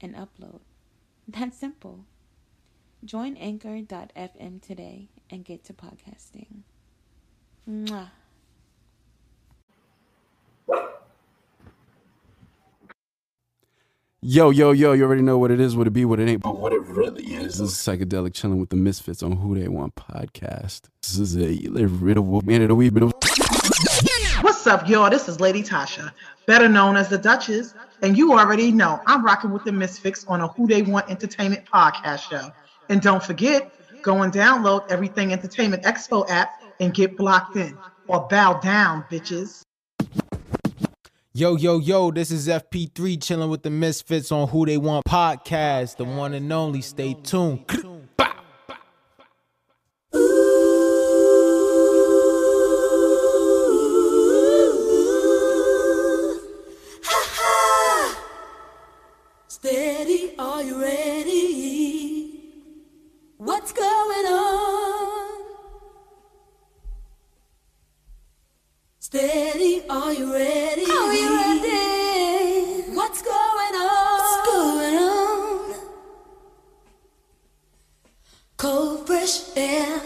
and upload. That's simple. Join anchor.fm today and get to podcasting. Mwah. Yo, yo, yo, you already know what it is, what it be, what it ain't, but what it really is. This is Psychedelic Chilling with the Misfits on Who They Want podcast. This is a little minute a wee bit of. What's up, y'all? This is Lady Tasha, better known as the Duchess, and you already know I'm rocking with the Misfits on a Who They Want Entertainment podcast show. And don't forget, go and download Everything Entertainment Expo app and get blocked in or bow down, bitches. Yo, yo, yo, this is FP3 chilling with the Misfits on Who They Want podcast, the one and only. Stay tuned. What's going on? Steady, are you ready? Are you ready? What's going on? What's going on? Cold, fresh air.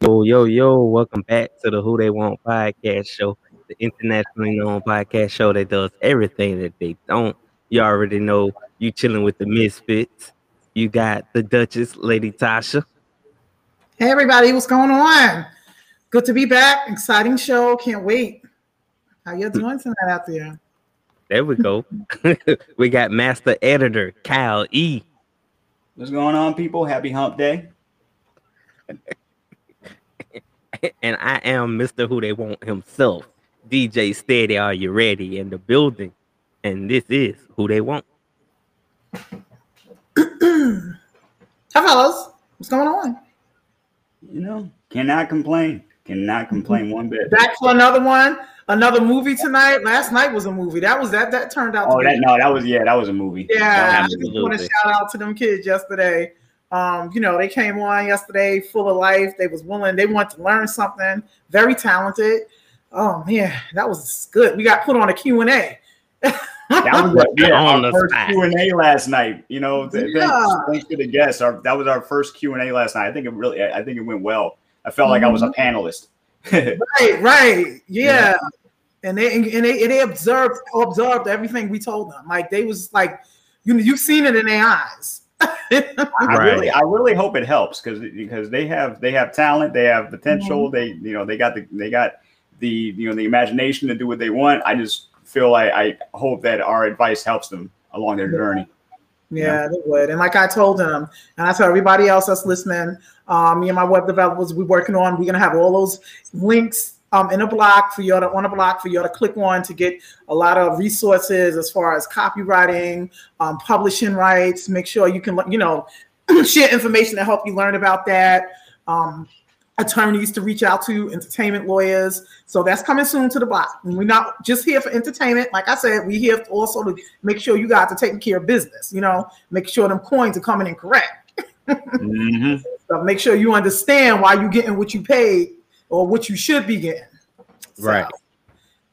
Yo, yo, yo, welcome back to the Who They Want podcast show, the internationally known podcast show that does everything that they don't. You already know you chilling with the Misfits. You got the Duchess, Lady Tasha. Hey, everybody, what's going on? Good to be back. Exciting show. Can't wait. How you doing tonight out there? There we go. we got Master Editor Kyle E. What's going on, people? Happy Hump Day. And I am Mr. Who They Want himself. DJ Steady, are you ready? In the building. And this is Who They Want. Hi, fellas. What's going on? You know, cannot complain. Cannot complain one bit. Back for another one. Another movie tonight. Last night was a movie. That was that. That turned out. Oh, to that no, that was yeah, that was a movie. Yeah, I just want to shout out to them kids yesterday. Um, you know, they came on yesterday full of life. They was willing, they want to learn something, very talented. Oh man, that was good. We got put on a Q&A. that was a, yeah, On our the first. Q and A last night. You know, th- Yeah. thanks, thanks to the guests. Our, that was our first Q and A last night. I think it really, I think it went well. I felt like I was a Mm-hmm. panelist. Right, right. Yeah. And they and they and they observed observed everything we told them. Like they was like, you you've seen it in their eyes. I really, I really hope it helps because because they have they have talent, they have potential. They you know they got the they got the you know the imagination to do what they want. I just feel like I hope that our advice helps them along their journey. Yeah, they would. And like I told them, and I tell everybody else that's listening, um, me and my web developers, we're working on, we're gonna have all those links um in a block for you to on a block for you to click on to get a lot of resources as far as copywriting, um, publishing rights. Make sure you can, you know, share information to help you learn about that. Um, attorneys to reach out to, entertainment lawyers. So that's coming soon to the block. And we're not just here for entertainment. Like I said, we're here also to make sure you guys are taking care of business, you know, make sure them coins are coming in correct. Mhm. So make sure you understand why you're getting what you paid or what you should be getting. So- Right.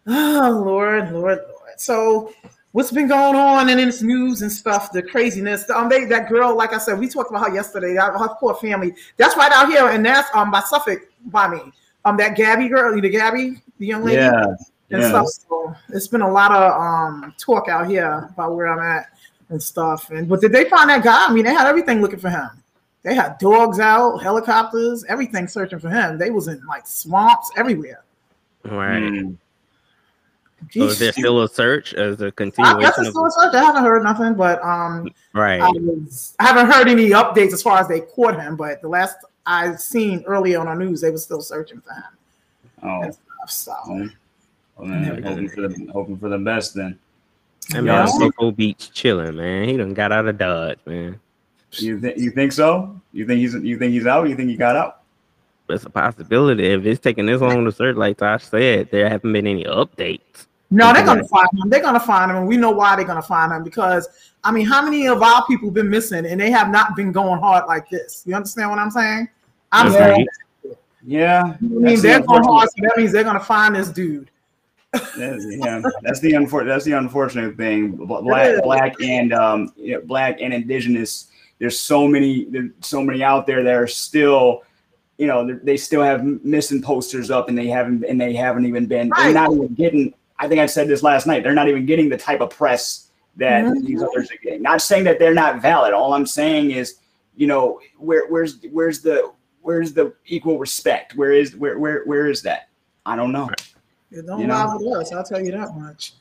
Oh Lord, Lord, Lord. So what's been going on in this news and stuff, the craziness. Um, they that girl, like I said, we talked about her yesterday. That her poor family. That's right out here, and that's um by Suffolk by me. Um, that Gabby girl, you the Gabby, the young lady, Yeah, and yeah. stuff. So it's been a lot of um talk out here about where I'm at and stuff. And but did they find that guy? I mean, they had everything looking for him. They had dogs out, helicopters, everything searching for him. They was in like swamps everywhere. Right. Mm. So is there still a search as a I guess continuation it's of still a search. I haven't heard nothing, but um, right? I, was, I haven't heard any updates as far as they caught him. But the last I seen early on our news they were still searching for him Oh, and stuff. So well, well, then, hoping for the hoping for the best then. That Yeah. man Cocoa Beach chilling, man. He done got out of Dodge, man. You think you think so? You think he's you think he's out? You think he got out? It's a possibility. If it's taking this long to search, like Tosh said, there haven't been any updates. No, they're gonna find him. They're gonna find him, and we know why they're gonna find him because I mean, how many of our people been missing and they have not been going hard like this? You understand what I'm saying? I'm That's saying, right. Yeah, I mean, they're the going hard, so that means they're gonna find this dude. That's, yeah, that's the unfor- that's the unfortunate thing. Black, black, and um, you know, black and indigenous. There's so many, there's so many out there that are still, you know, they- they still have missing posters up, and they haven't, and they haven't even been. They're not even getting. I think I said this last night. They're not even getting the type of press that Mhm. these others are getting. Not saying that they're not valid. All I'm saying is, you know, where where's where's the where's the equal respect? Where is where where where is that? I don't know. It don't You lie know? with us. I'll tell you that much.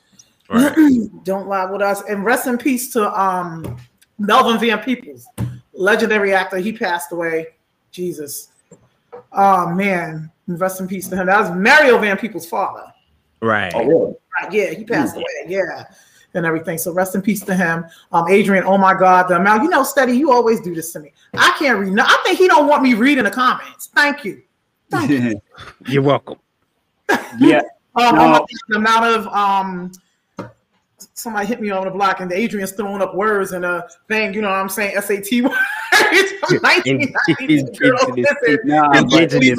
Right. don't lie with us. And rest in peace to um Melvin Van Peebles, legendary actor. He passed away. Jesus. Oh man. Rest in peace to him. That was Mario Van Peebles' father. Right. Oh, really? Right, Yeah, he passed away. Yeah. And everything. So rest in peace to him. Um, Adrian, oh my God, the amount, you know, steady, you always do this to me. I can't read. No, I think he don't want me reading the comments. Thank you. Thank you. You're welcome. yeah. Um, No. oh my God, the amount of um, somebody hit me on the block and Adrian's throwing up words and a thing, you know what I'm saying? SAT words. from 1992. Girl, listen, Nah, but- Indigenous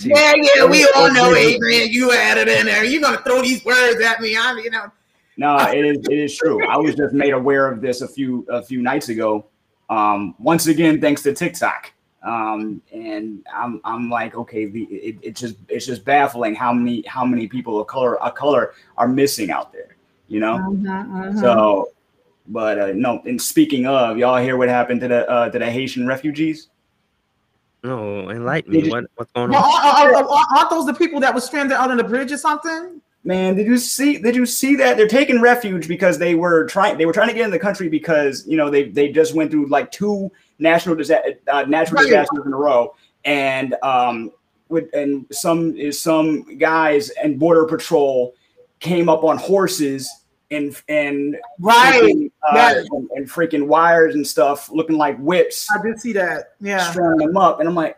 yeah, yeah, we all know Adrian. You added in there. You're gonna throw these words at me. I'm, you know, No, it is it is true. I was just made aware of this a few a few nights ago. Um, once again, thanks to TikTok. Um, and I'm I'm like, okay, the it, it just it's just baffling how many how many people of color of color are missing out there, you know. Mm-hmm, So, but uh, no. And speaking of, y'all hear what happened to the uh, to the Haitian refugees? No, enlighten Did me. you- What, what's going Well, on? are, are- are- aren't those the people that were stranded out on the bridge or something? Man, did you see? Did you see that they're taking refuge because they were trying? They were trying to get in the country because you know they they just went through like two national disa- uh, natural Right. disasters in a row, and um, with and some is some guys and border patrol came up on horses and and Right. freaking, uh, and, and freaking wires and stuff looking like whips, I did see that. Yeah. strung them up, and I'm like,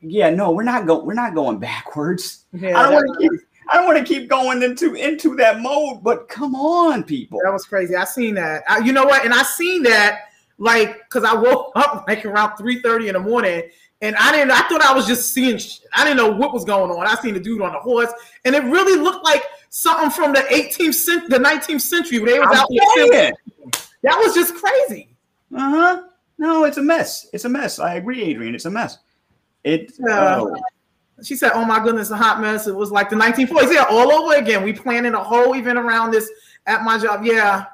yeah, no, we're not going. We're not going backwards. yeah I don't want to keep. I don't want to keep going into into that mode, but come on, people. that was crazy. I seen that. I, you know what? And I seen that like because I woke up like around three thirty in the morning, and I didn't. I thought I was just seeing. Shit. I didn't know what was going on. I seen the dude on the horse, and it really looked like something from the 18th century, the 19th century, where they was I'm out there. That was just crazy. Uh huh. No, it's a mess. It's a mess. I agree, Adrian. It's a mess. It. Yeah. oh, She said, "Oh my goodness, a hot mess." It was like the 1940s. Yeah, all over again. We planning a whole event around this at my job. Yeah,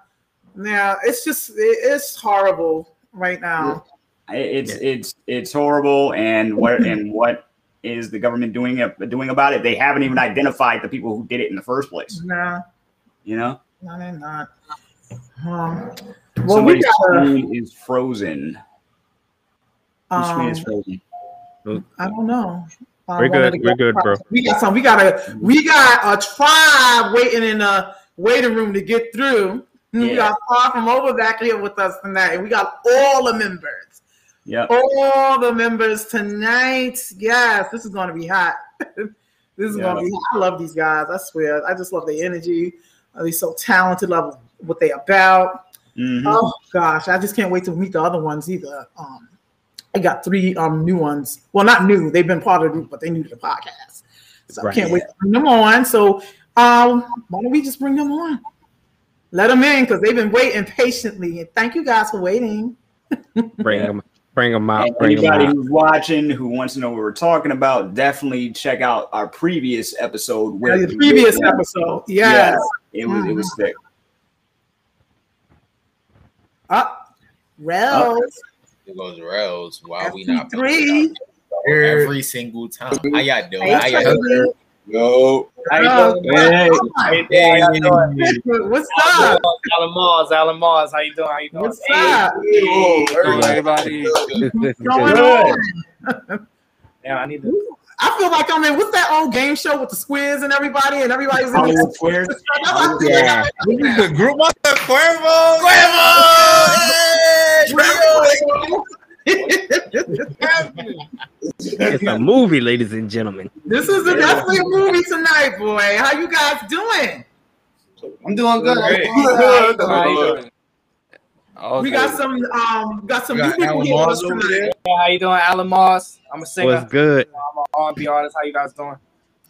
yeah. It's just it- it's horrible right now. It's it's it's horrible. And what and what is the government doing doing about it? They haven't even identified the people who did it in the first place. Nah, You know, no, they're not. Um, well, we somebody's got. screen is frozen. Whose screen is Um, frozen? I don't know. Um, We're good. We're good, bro. We got some. We got a. We got a tribe waiting in the waiting room to get through. We got far from over back here with us tonight, and we got all the members. Yeah. all the members tonight. Yes, this is going to be hot. this is Yeah. going to be. Hot. I love these guys. I swear. I just love their energy. They're so talented. Love what they about. Mhm. Oh gosh, I just can't wait to meet the other ones either. Um, I got three um new ones. Well, not new. They've been part of the group, but they new to the podcast. So I can't wait to bring them on. So um, why don't we just bring them on? Let them in because they've been waiting patiently. And thank you guys for waiting. Bring them, bring them out. And Bring them anybody out. who's watching who wants to know what we're talking about, definitely check out our previous episode. Uh, with the previous yeah, episode, yes. it was it was sick. Up, Rels. It goes rails. Why we not FP3. every single time? How y'all doing? Hey, How y'all doing? Tracy. Yo. How you doing? Hey, Hey, hey, how y'all doing? What's up? Alan Mars, Alan Mars, how you doing? How you doing? What's up? Hey, everybody. What's going on? Yeah, I need to. I feel like I'm in what's that old game show with the squids and everybody and everybody's in Hollywood the Squares. Yeah. the group was the Cuervo. It's a movie, ladies and gentlemen. this is a, definitely a movie tonight, boy. How you guys doing? I'm doing good. I'm Great. doing good. How you doing? We got some um got some We new people here with Moss us over tonight. there. Yeah, how you doing, Alan Mars? I'm a singer. What's good? I'm an R&B artist. How you guys doing?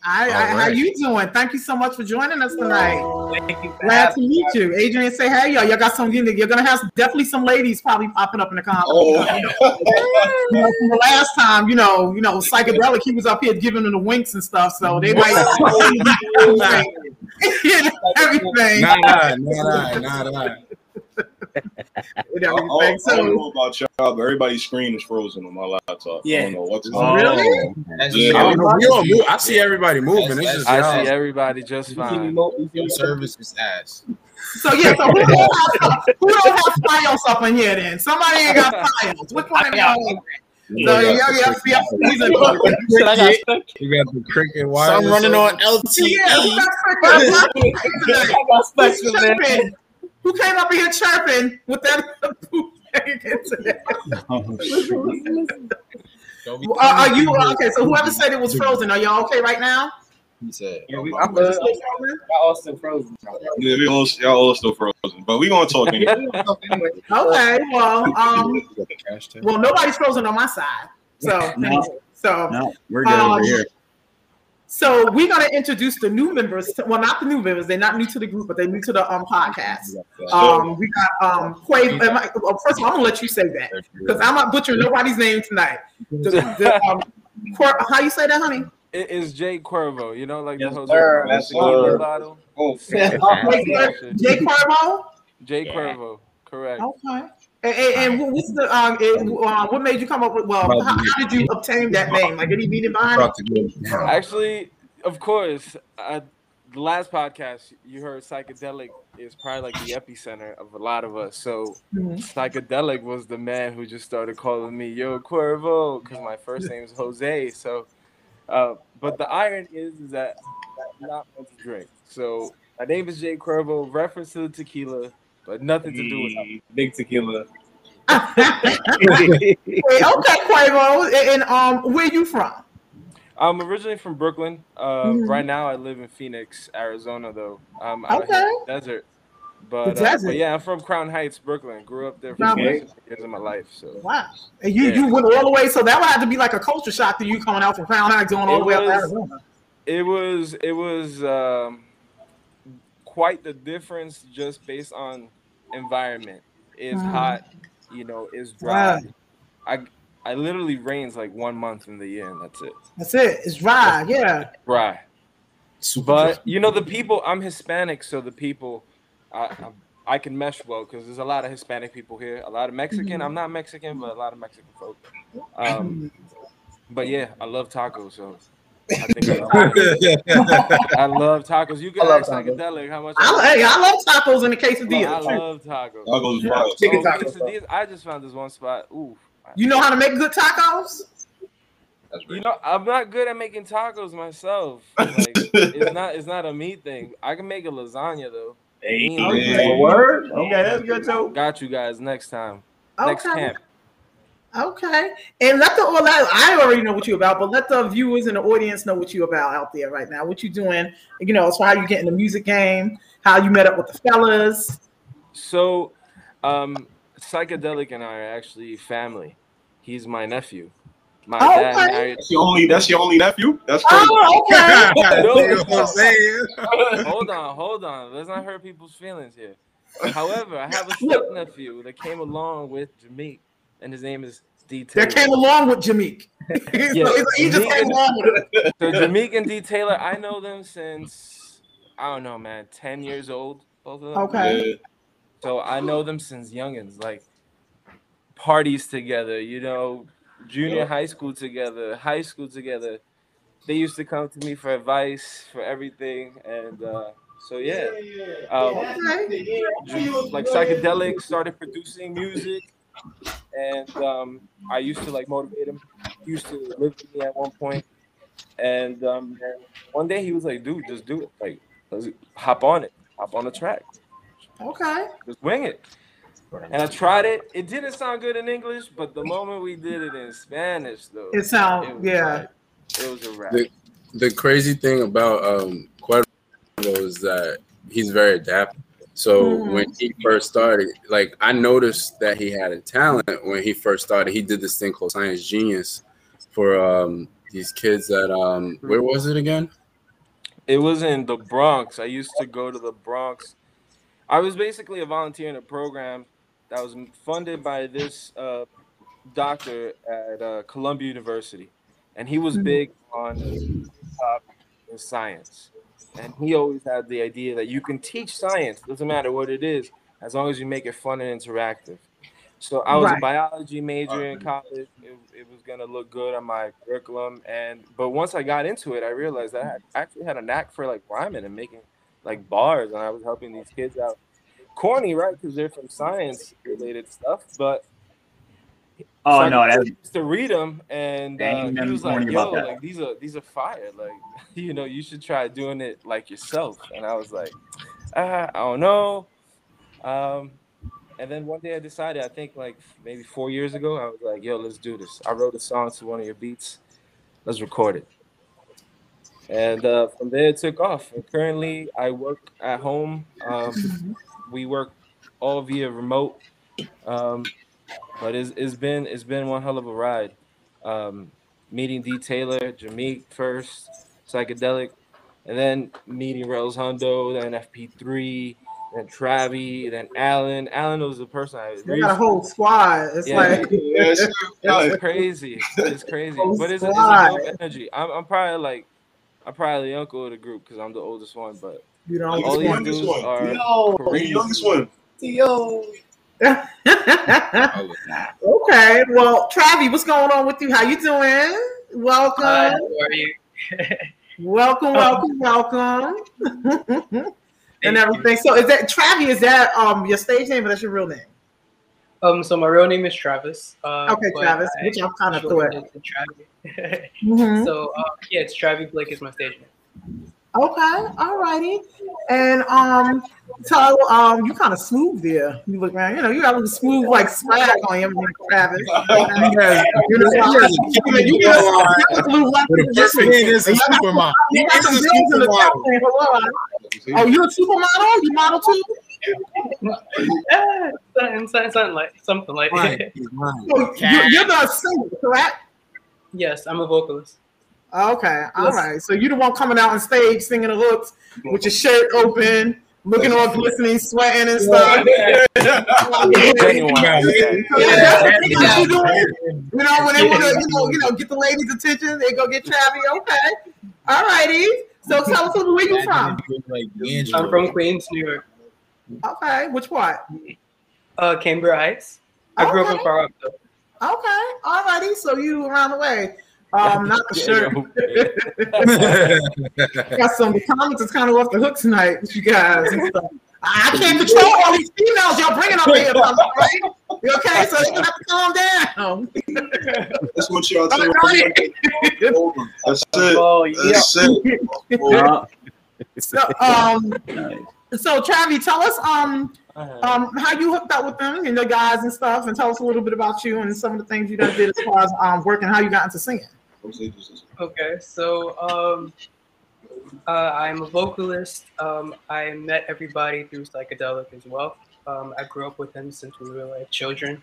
I, I, All How you doing? Thank you so much for joining us tonight. Thank you. Glad to meet you. Adrian, say hey, y'all. Y'all got some. You're gonna have definitely some ladies probably popping up in the comments. Oh. You know, from the last time, you know, you know, psychedelic, he was up here giving them the winks and stuff, so they might everything. Nah, nah, nah, nah, nah. With I, I. I don't know about y'all, but everybody's screen is frozen on my laptop. I Yeah. don't know what's Oh. really, Yeah. I don't know. We all move. I see everybody moving. It's That's- just I y'all. see everybody just fine. Your service is ass. so yeah. So who don't have, who don't have files up in here? Then somebody ain't got files. Which one of y'all? So yeah, yeah, yeah. yeah, he's in- I got. You got the cricket wire. Some running on Yeah, LTE. got? I got stuck Who's for that. chirping? Who came up here chirping with that? Don't Uh, are you okay? So whoever said it was frozen, are y'all okay right now? He said. Yeah, we, I'm good. Y'all all still frozen. Yeah, we all, y'all all still frozen, but we gonna talk anyway. Okay, well, um, well, nobody's frozen on my side, so No. so No, we're good Um, over here. So we're gonna introduce the new members. To, well, not the new members; they're not new to the group, but they're new to the um podcast. Um, we got um Quavo. am I- well, First of all, I'm gonna let you say that because I'm not butchering nobody's name tonight. The, the, um, Quir- how you say that, honey? It is Jay Cuervo, you know, like Yes, the Jose sir. Cuervo That's sir. bottle. Oh, Jay Jay Cuervo. Jay Yeah. Cuervo, correct. Okay. And, and, and what's the um, and, uh, what made you come up with? Well, how, how did you obtain that name? Like any meaning behind it? About. Actually, of course, uh, the last podcast you heard psychedelic is probably like the epicenter of a lot of us. So Mhm. psychedelic was the man who just started calling me Yo Cuervo because my first name is Jose. So, uh, but the iron is, is that I'm not meant to drink. So my name is Jay Cuervo, reference to the tequila, but nothing to do with Big tequila. Wait, okay, Quavo, and, and um, where you from? I'm originally from Brooklyn. Uh, Mhm. Right now, I live in Phoenix, Arizona, though. I'm out Okay. here in the desert. But, The uh, but yeah, I'm from Crown Heights, Brooklyn. Grew up there for Crown 20 Heights. years of my life. So Wow, and you Yeah. you went all the way, so that would have to be like a culture shock to you coming out from Crown Heights going all It the way up to was- Arizona. it was it was um, quite the difference just based on environment. It's Mhm. hot, you know. It's dry. I I literally rains like one month in the year, and that's it. That's it. It's dry. Yeah. Right. Super But you know the people. I'm Hispanic, so the people, I I, I can mesh well because there's a lot of Hispanic people here. A lot of Mexican. Mhm. I'm not Mexican, but a lot of Mexican folk. Um, but yeah, I love tacos. So I think I, I love tacos. You I love psychedelic. How much? I, hey, I love tacos and the case of Diaz, I quesadillas. love tacos. Tacos Yeah. fire. Chicken Oh, tacos. I just found this one spot. Ooh. You know how to make good tacos? That's You know, I'm not good at making tacos myself. Like, it's not it's not a meat thing. I can make a lasagna though. Hey. Okay. Word. Okay, that's good too. Got you guys next time. Next Okay. camp. Okay. And let the all that I already know what you're about, but let the viewers and the audience know what you're about out there right now. What you doing? You know, as far how you get in the music game, how you met up with the fellas. So, um, psychedelic and I are actually family. He's my nephew. My Oh, dad okay. married. That's your only. That's your only nephew. That's crazy. Oh, okay. No. You know what I'm saying? hold on, hold on. Let's not hurt people's feelings here. However, I have a step nephew that came along with Jameek, and his name is D. that Taylor. came along with Jameek. Yeah. so he just came along with it. So Jameek and D. Taylor, I know them since I don't know, man, ten years old, both of them. Okay. Yeah. So I know them since youngins, like parties together, you know, junior high school together, high school together. They used to come to me for advice for everything, and uh, so yeah, um, like psychedelic started producing music, and um, I used to like motivate him. He used to live with me at one point, and um, one day he was like, "Dude, just do it. Like, let's hop on it. Hop on the track. Okay. Just wing it." And I tried it. It didn't sound good in English, but the moment we did it in Spanish, though, It sounded yeah. like- it was a wrap. The, the crazy thing about um Cuervo is that he's very adaptable. So Mhm. when he first started, like I noticed that he had a talent when he first started. He did this thing called Science Genius for um these kids that um where was it again? It was in the Bronx. I used to go to the Bronx. I was basically a volunteer in a program that was funded by this uh, doctor at uh, Columbia University, and he was Mhm. big on uh, science. And he always had the idea that you can teach science, doesn't matter what it is, as long as you make it fun and interactive. So I was Right. a biology major in college. It, it was gonna look good on my curriculum, and but once I got into it, I realized that I had, actually had a knack for like rhyming and making like bars, and I was helping these kids out. Corny, right? Because they're from science related stuff, but Oh, so no, I that's- used to read them, and uh, he was like, "Yo, like these are these are fire. Like, you know, you should try doing it like yourself." And I was like, ah, "I don't know." Um, and then one day I decided, I think like maybe four years ago, I was like, "Yo, let's do this." I wrote a song to one of your beats. Let's record it. And uh, from there, it took off. And currently, I work at home. Um, we work all via remote. Um, but it's, it's been it's been one hell of a ride. Um, meeting D Taylor, Jameek first, psychedelic, and then meeting Rels Hundo, then FP3, then Travi, then Alan. Alan was the person I They got a whole squad. It's like it's crazy. It's crazy, Whole but it's, it's a dope energy. I'm, I'm probably like I'm probably the uncle of the group because I'm the oldest one, but You know, all these youngest dudes one. are Yo. The youngest one. Yo. Okay. Well, Travi, what's going on with you? How you doing? Welcome. Hi, how are you? welcome, welcome, welcome. and everything. So is that Travi, is that um your stage name or that's your real name? Um, so my real name is Travis. Uh, Okay, but Travis, I which I'm kinda shortened thought. it to Travi. Mhm. So uh, yeah, it's Travi Blake is my stage name. Okay, all righty. And um so um, you kind of smooth there. You look around, you know, you got a little smooth like swag on you, Travis. has- You know, he a you cute you girl got a little left with a in the best distance. friend is a You got some- supermodel. you got some a in the supermodel. chat saying hello. Oh, you a supermodel? You model too? Eh, something, something, something like something like Right, that. he's mine. So you- you're the singer, correct? Yes, I'm a vocalist. Okay, all Yes. right. So you the one coming out on stage singing the hooks with your shirt open, looking all glistening, sweating and stuff. Genuine. Yeah, that's what you doing. You know, when they want to, you know, you know, get the ladies' attention, they go get Travi. Okay, all righty. So tell us where you from. I'm from Queens, New York. Okay, which part? Uh, Cambria Heights. I grew up in Okay. Far Rock. Okay, all righty. So you around the way. Um, not the shirt. Got some the comments is kind of off the hook tonight, with you guys. I can't control all these females y'all bringing up here, right? You okay? So you're gonna have to calm down. That's what y'all All tell right. That's it. Oh, That's it. So, um, so Travi, tell us um, um, how you hooked up with them and the guys and stuff, and tell us a little bit about you and some of the things you done did as far as um, working, how you got into singing. Okay, so um, uh, I'm a vocalist. Um, I met everybody through psychedelic as well. Um, I grew up with him since we were like children.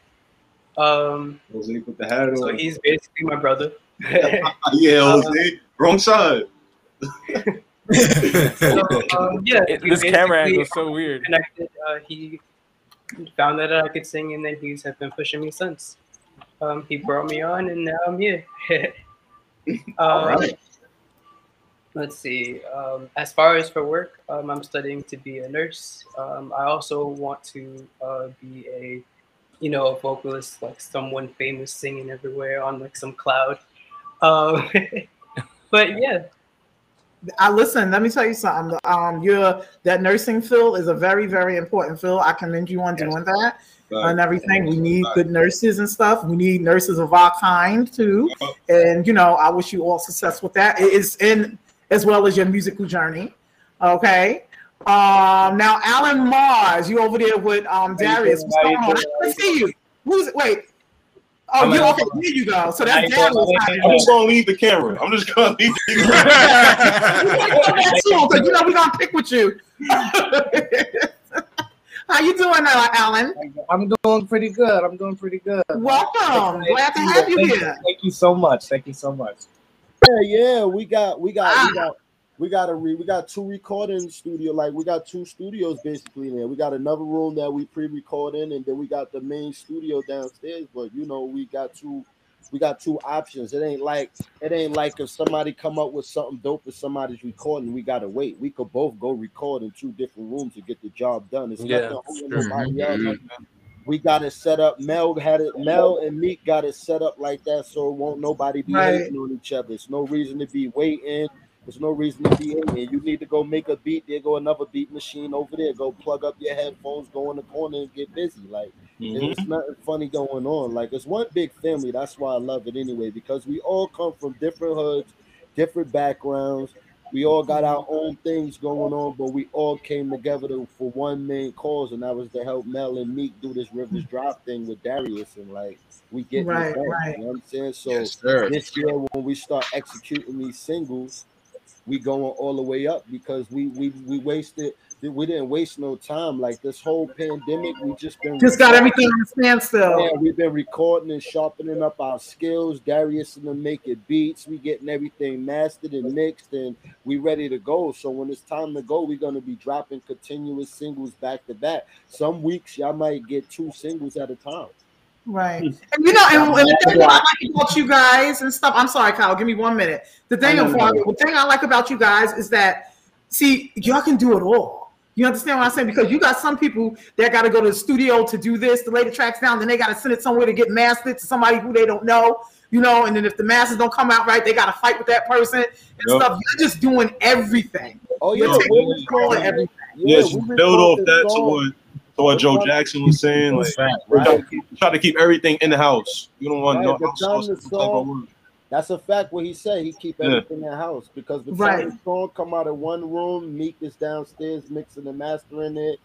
Um, Jose put the hat so he's basically my brother. yeah, Jose. Wrong side. So, um, yeah, It- this camera angle is so weird. Connected. Uh, he found that I could sing, and then he's have been pushing me since. Um, he brought me on, and now I'm here. um, All right. Let's see. Um, as far as for work, um, I'm studying to be a nurse. Um, I also want to uh, be a, you know, a vocalist, like someone famous singing everywhere on like some cloud. Um, but yeah, I listen. Let me tell you something. Um, your that nursing field is a very, very important field. I commend you on doing that. And everything. We need good nurses and stuff. We need nurses of our kind too. And you know, I wish you all success with that. It is in as well as your musical journey. Okay. Um, now Alan Mars, you over there with um Darius. What's going on? I doing? can't see you. Who's wait? Oh, I'm you at- okay? There you go. So How that's you doing? Darius. I'm just gonna leave the camera. I'm just gonna leave the Because you know we're gonna pick with you. How you doing, uh, Alan? I'm doing pretty good. I'm doing pretty good. Welcome. Glad to have you Thank here. Thank you so much. Thank you so much. Yeah, yeah, we got we got Ah. we got we got a re, we got two recording studio like we got two studios basically there. We got another room that we pre-record in, and then we got the main studio downstairs. But you know, we got two we got two options. It ain't like it ain't like if somebody come up with something dope and somebody's recording, we gotta wait. We could both go record in two different rooms to get the job done. It's Yeah, nothing holding true. nobody up. Mm-hmm. We got it set up. Mel had it. Mel and Meek got it set up like that, so it won't nobody be Right. hating on each other. It's no reason to be waiting. There's no reason to be hating. You need to go make a beat. There go another beat machine over there. Go plug up your headphones. Go in the corner and get busy. Like Mhm. it's nothing funny going on. Like it's one big family. That's why I love it anyway because we all come from different hoods, different backgrounds. We all got our own things going on, but we all came together to, for one main cause, and that was to help Mel and Meek do this Rivers Drop thing with Darius, and like we get Right, it done. right. You know what I'm saying? So Yes, this year, when we start executing these singles, we going all the way up because we we we wasted we didn't waste no time. Like this whole pandemic, we just been Just got everything on standstill. Yeah, we've been recording and sharpening up our skills. Darius and them making beats. We getting everything mastered and mixed, and we ready to go. So when it's time to go, we're gonna be dropping continuous singles back to back. Some weeks y'all might get two singles at a time. Right. Hmm. And you know, and, and the thing I like about you guys and stuff, I'm sorry, Kyle, give me one minute. The thing, I know, the thing I like about you guys is that, see, y'all can do it all. You understand what I'm saying? Because you got some people that got to go to the studio to do this, to lay the tracks down, then they got to send it somewhere to get mastered to somebody who they don't know, you know, and then if the masters don't come out right, they got to fight with that person and Yep. stuff. You're just doing everything. Oh You're yeah, taking we control of everything. Yeah, Yeah, just we build off that to what to what Joe Jackson was saying. Like we're to, keep, try to keep everything in the house. You don't want Right, no house time sauce the type of song, work. that's a fact. What he said, he keep Yeah. everything in the house because the time Right. the song come out of one room, Meek is downstairs mixing and mastering it.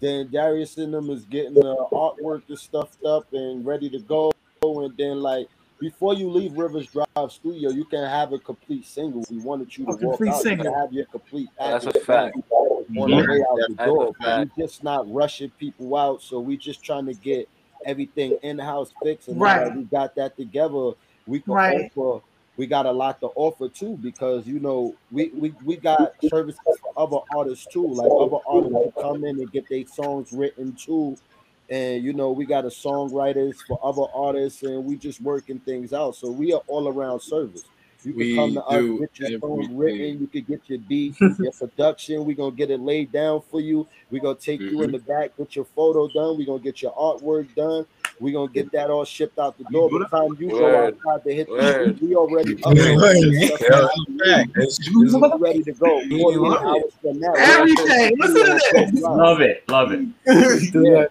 Then Darius and them is getting the artwork and stuffed up and ready to go. And then like before you leave Rivers Drive Studio, you can have a complete single. We wanted you to A walk complete out. You single. can have your complete That's a fact. on mm-hmm. the way out the That's a door. But we just not rushing people out. So we just trying to get everything in house fixed. And Right. that we got that together, we can Right. offer. We got a lot to offer too because you know we we, we got services for other artists too. Like other artists who come in and get their songs written too. And you know, we got a songwriters for other artists, and we just working things out. So we are all around service. You can We come to us, get your song written, you can get your beat, your production. We're gonna get it laid down for you. We're gonna take you Mm-hmm. in the back, get your photo done. We're gonna get your artwork done. We're gonna get that all shipped out the door. By the time you go Word. outside to hit the street, we already up Yeah, and word, running. man. Stuff Yeah, like that. Ready to go. You 48 love it. from now. Everything. Listen to this. Love it, love it. Yeah.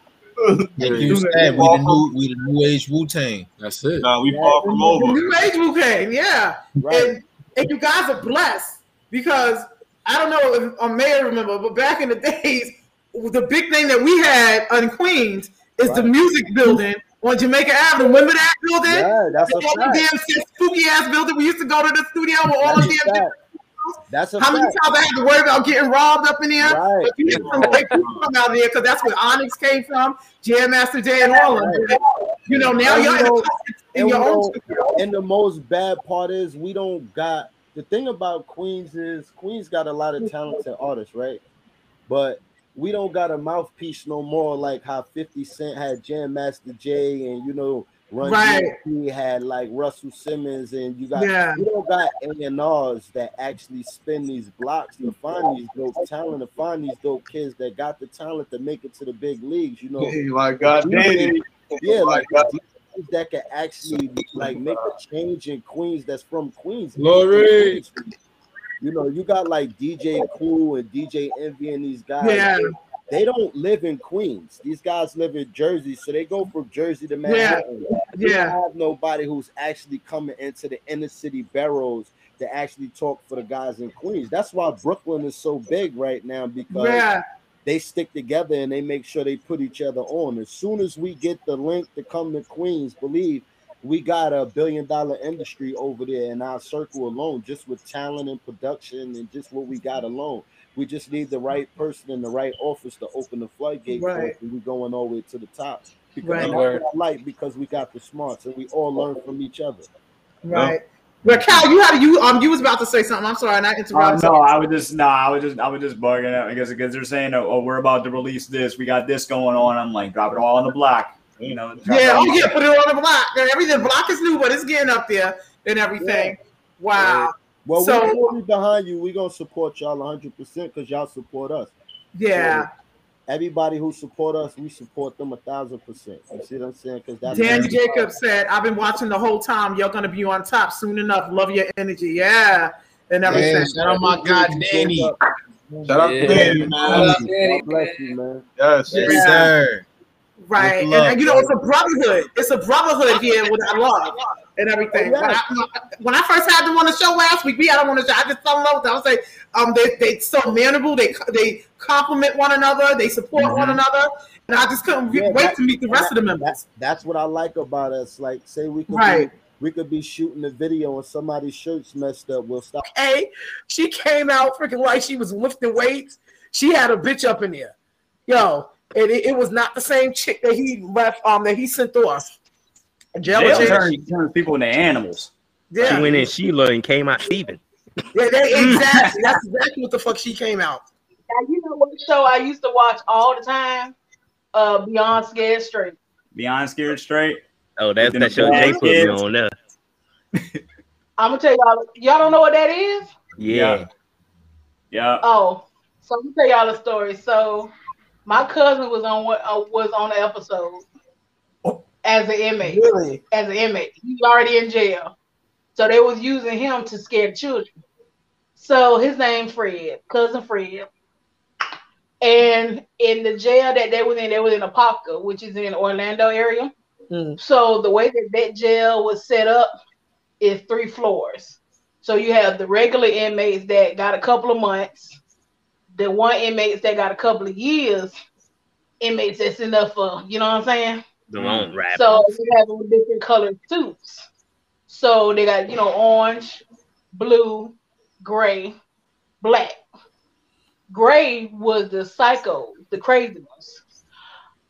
Like you said, we the new we the new age Wu Tang. That's it. Nah, we Yeah, far from over. new age Wu Tang, yeah. Right. And, and you guys are blessed because I don't know if I may remember, but back in the days, the big thing that we had on Queens is the music building on Jamaica Avenue. Remember that building? Yeah, that's a all the damn spooky ass building. We used to go to the studio with all That's the a damn. fact. That's How many fact. times I had to worry about getting robbed up in there? Right. But you great people come out there because that's where Onyx came from, Jam Master Jay and all of them. You know, now And you're know- in your own studio. and the most bad part is we don't got the thing about Queens is Queens got a lot of talented artists, right? But we don't got a mouthpiece no more like how 50 Cent had Jam Master Jay and you know Run Right. DMC had like Russell Simmons and you got Yeah. you don't got A&Rs that actually spin these blocks to find these dope talent to find these dope kids that got the talent to make it to the big leagues, you know. Hey, my God, Danny. Yeah, my like God. That can actually like make a change in Queens that's from Queens. Glory. You know, you got like DJ Clue and DJ Envy and these guys. Yeah. they don't live in Queens. These guys live in Jersey, so they go from Jersey to Manhattan. Yeah. don't have nobody who's actually coming into the inner city boroughs to actually talk for the guys in Queens. That's why Brooklyn is so big right now because Yeah. they stick together and they make sure they put each other on. As soon as we get the link to come to Queens, believe we got a billion dollar industry over there in our circle alone, just with talent and production and just what we got alone. We just need the right person in the right office to open the floodgate Right. and we're going all the way to the top. Because Right. that's what I like because we got the smarts and we all learn from each other. Right. Well, Cal, you had you um you was about to say something. I'm sorry, and I Uh, interrupted. no, I was just no, I was just I was just bugging out because because they're saying oh, oh, we're about to release this, we got this going on. I'm like drop it all on the block, you know. Yeah, all oh yeah, put it on the block. Everything block is new, but it's getting up there and everything. Wow. Well, So- we will be behind you. We're gonna support y'all 100 percent because y'all support us. Yeah. So, everybody who support us, we support them a thousand percent. You see what I'm saying? Because that's Danny Jacobs said, "I've been watching the whole time. You're gonna be on top soon enough. Love your energy, yeah, and everything." Yeah, shout out my God, Danny. Shout out Yeah. to Danny, man. God bless you, man. Yes, Yeah. sir. Right, and, Love, and, you know it's a brotherhood. It's a brotherhood here with our love and everything. Oh, When. I, when I first had them on the show last week, we had them on the show. I just fell in love with them. I was like, um, they they so manable. They they compliment one another. They support one another, and I just couldn't Yeah, wait that- to meet the rest of the members. That's that's what I like about us. Like, say we could Right. be, we could be shooting a video and somebody's shirt's messed up. We'll stop. Hey, she came out freaking like she was lifting weights. She had a bitch up in there. Yo, and it, it was not the same chick that he left um that he sent off. Jail, Jail jail. turns turns people into animals. Yeah. She went in Sheila and came out Steven. Yeah, they, exactly. That's exactly what the fuck she came out. Now, you know what show I used to watch all the time? Uh, Beyond Scared Straight. Beyond scared straight. Oh, that's Them that show bad Jay put me kids. on there. I'm gonna tell y'all. Y'all don't know what that is? Yeah. Yeah. Oh, so let me tell y'all a story. So, my cousin was on what uh, was on the episode as an inmate. Really? As an inmate, he's already in jail. So they was using him to scare children. So his name Fred, cousin Fred. And in the jail that they was in, they was in Apopka, which is in Orlando area. So the way that that jail was set up is three floors. So you have the regular inmates that got a couple of months, the one inmates that got a couple of years, inmates that's enough for, you know what I'm saying? The long mm-hmm. rap. So you have them different colored suits. So they got, you know, orange, blue, gray, black. Gray was the psycho, the crazy ones.